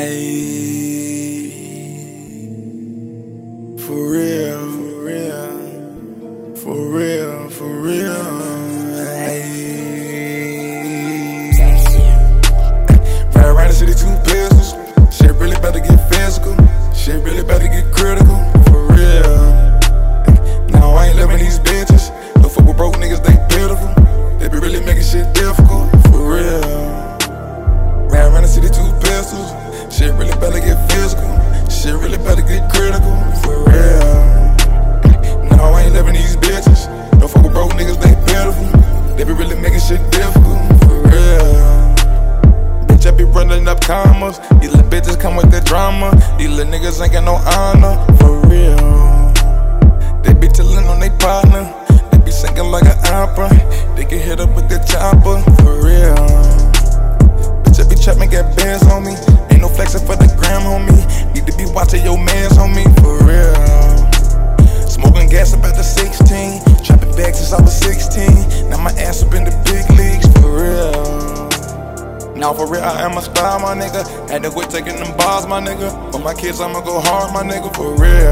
For real, for real, for real, for real. Ride around the city two pistols. Shit really about to get physical. Shit really about to get critical. Get physical. Shit really better get critical. For real. Now I ain't loving these bitches. No fuck with broke niggas, they pitiful. They be really making shit difficult. For real. Bitch, I be running up commas. These little bitches come with the drama. These little niggas ain't got no honor. For real. They be tillin' on they partner. They be singing like an opera. They get hit up with the chopper. For real. Bitch, I be trapping, got bands on me. 16. Now my ass up in the big leagues. For real. Now for real, I am a star, my nigga. Had to quit taking them bars, my nigga. For my kids, I'ma go hard, my nigga. For real.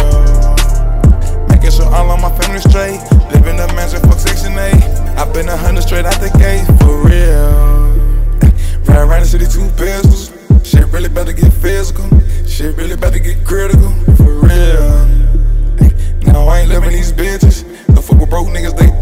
Making sure all of my family straight. Living the mansion, fuck Section 8. i been a hundred straight out the gate, for real. Ride around the city, two pistols. Shit really about to get physical. Shit really about to get critical, for real. Now I ain't living these bitches. No fuck with broke niggas. They